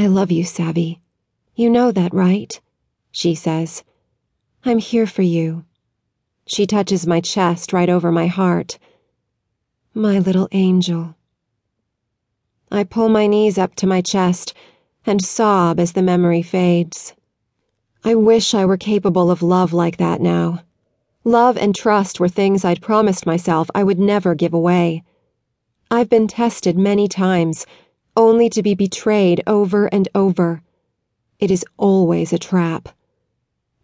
I love you, Savvy. You know that, right? She says. I'm here for you. She touches my chest right over my heart. My little angel. I pull my knees up to my chest and sob as the memory fades. I wish I were capable of love like that now. Love and trust were things I'd promised myself I would never give away. I've been tested many times, only to be betrayed over and over. It is always a trap.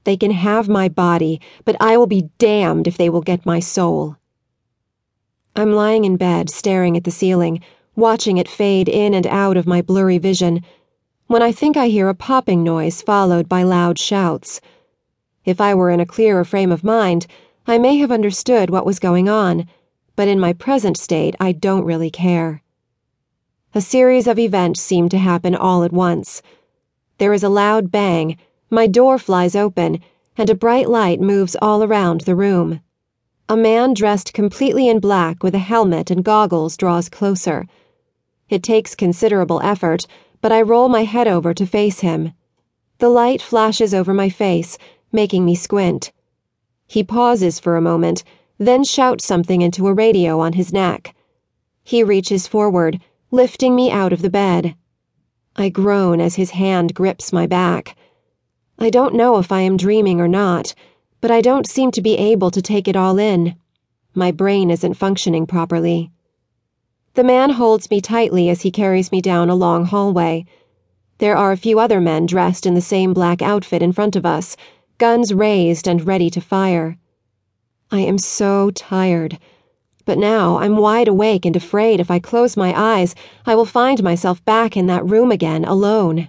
They can have my body, but I will be damned if they will get my soul. I'm lying in bed, staring at the ceiling, watching it fade in and out of my blurry vision, when I think I hear a popping noise followed by loud shouts. If I were in a clearer frame of mind, I may have understood what was going on, but in my present state, I don't really care. A series of events seem to happen all at once. There is a loud bang, my door flies open, and a bright light moves all around the room. A man dressed completely in black with a helmet and goggles draws closer. It takes considerable effort, but I roll my head over to face him. The light flashes over my face, making me squint. He pauses for a moment, then shouts something into a radio on his neck. He reaches forward, lifting me out of the bed. I groan as his hand grips my back. I don't know if I am dreaming or not, but I don't seem to be able to take it all in. My brain isn't functioning properly. The man holds me tightly as he carries me down a long hallway. There are a few other men dressed in the same black outfit in front of us, guns raised and ready to fire. I am so tired. But now I'm wide awake and afraid if I close my eyes, I will find myself back in that room again, alone.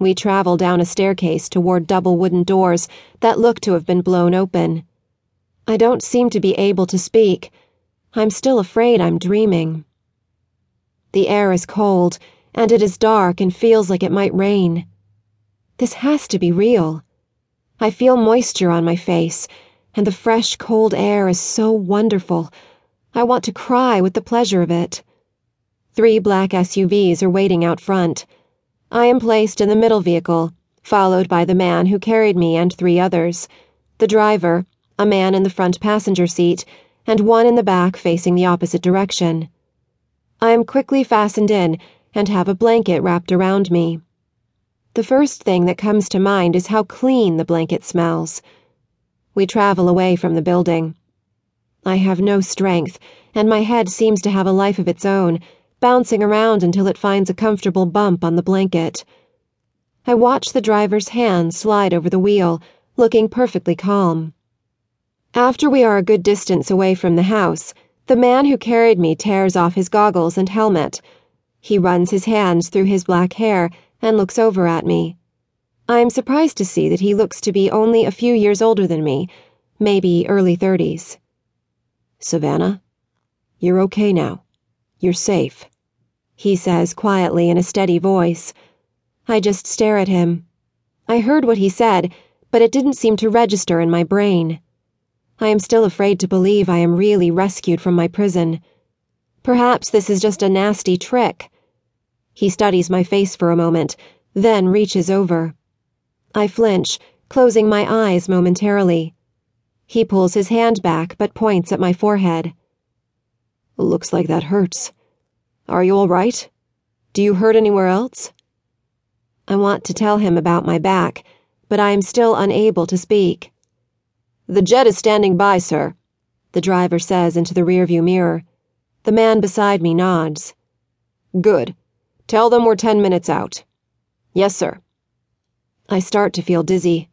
We travel down a staircase toward double wooden doors that look to have been blown open. I don't seem to be able to speak. I'm still afraid I'm dreaming. The air is cold, and it is dark and feels like it might rain. This has to be real. I feel moisture on my face, and the fresh, cold air is so wonderful. I want to cry with the pleasure of it. Three black SUVs are waiting out front. I am placed in the middle vehicle, followed by the man who carried me and three others the driver, a man in the front passenger seat, and one in the back facing the opposite direction. I am quickly fastened in and have a blanket wrapped around me. The first thing that comes to mind is how clean the blanket smells. We travel away from the building. I have no strength, and my head seems to have a life of its own, bouncing around until it finds a comfortable bump on the blanket. I watch the driver's hand slide over the wheel, looking perfectly calm. After we are a good distance away from the house, the man who carried me tears off his goggles and helmet. He runs his hands through his black hair and looks over at me. I am surprised to see that he looks to be only a few years older than me, maybe early thirties. Savannah, you're okay now. You're safe, he says quietly in a steady voice. I just stare at him. I heard what he said, but it didn't seem to register in my brain. I am still afraid to believe I am really rescued from my prison. Perhaps this is just a nasty trick. He studies my face for a moment, then reaches over. I flinch, closing my eyes momentarily. He pulls his hand back but points at my forehead. Looks like that hurts. Are you all right? Do you hurt anywhere else? I want to tell him about my back, but I am still unable to speak. The jet is standing by, sir, the driver says into the rearview mirror. The man beside me nods. Good. Tell them we're ten minutes out. Yes, sir. I start to feel dizzy.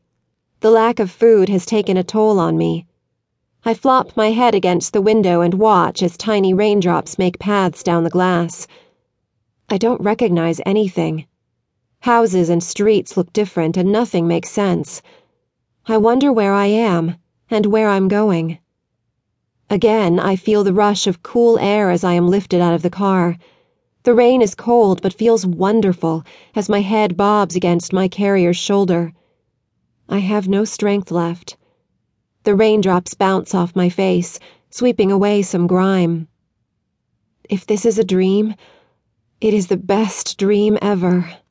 The lack of food has taken a toll on me. I flop my head against the window and watch as tiny raindrops make paths down the glass. I don't recognize anything. Houses and streets look different and nothing makes sense. I wonder where I am and where I'm going. Again, I feel the rush of cool air as I am lifted out of the car. The rain is cold but feels wonderful as my head bobs against my carrier's shoulder. I have no strength left. The raindrops bounce off my face, sweeping away some grime. If this is a dream, it is the best dream ever.